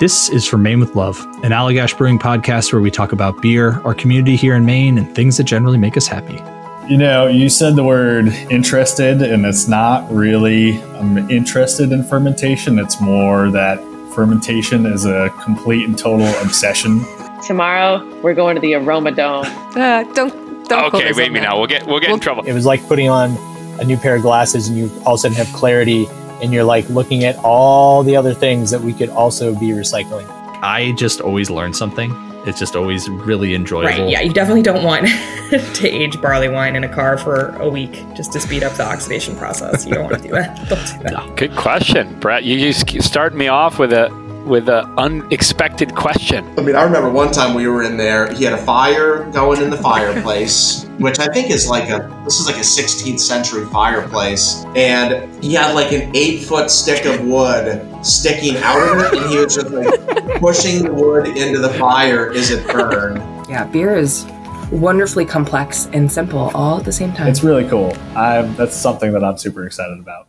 This is from Maine with Love, an Allagash Brewing podcast where we talk about beer, our community here in Maine, and things that generally make us happy. You know, you said the word interested, and it's not really I'm interested in fermentation. It's more that fermentation is a complete and total obsession. Tomorrow we're going to the Aroma Dome. Uh, don't don't. Okay, wait me now. We'll get we'll get in trouble. It was like putting on a new pair of glasses and you all of a sudden have clarity and you're like looking at all the other things that we could also be recycling. I just always learn something. It's just always really enjoyable. Right. Yeah. You definitely don't want to age barley wine in a car for a week just to speed up the oxidation process. You don't want to do that. Don't do that. No. Good question, Brett. You just started me off with a with an unexpected question. I mean, I remember one time we were in there. He had a fire going in the fireplace, which I think is like a this is like a 16th century fireplace, and he had like an eight foot stick of wood sticking out of it, and he was just like pushing the wood into the fire as it burned. Yeah, beer is wonderfully complex and simple all at the same time. It's really cool. i that's something that I'm super excited about.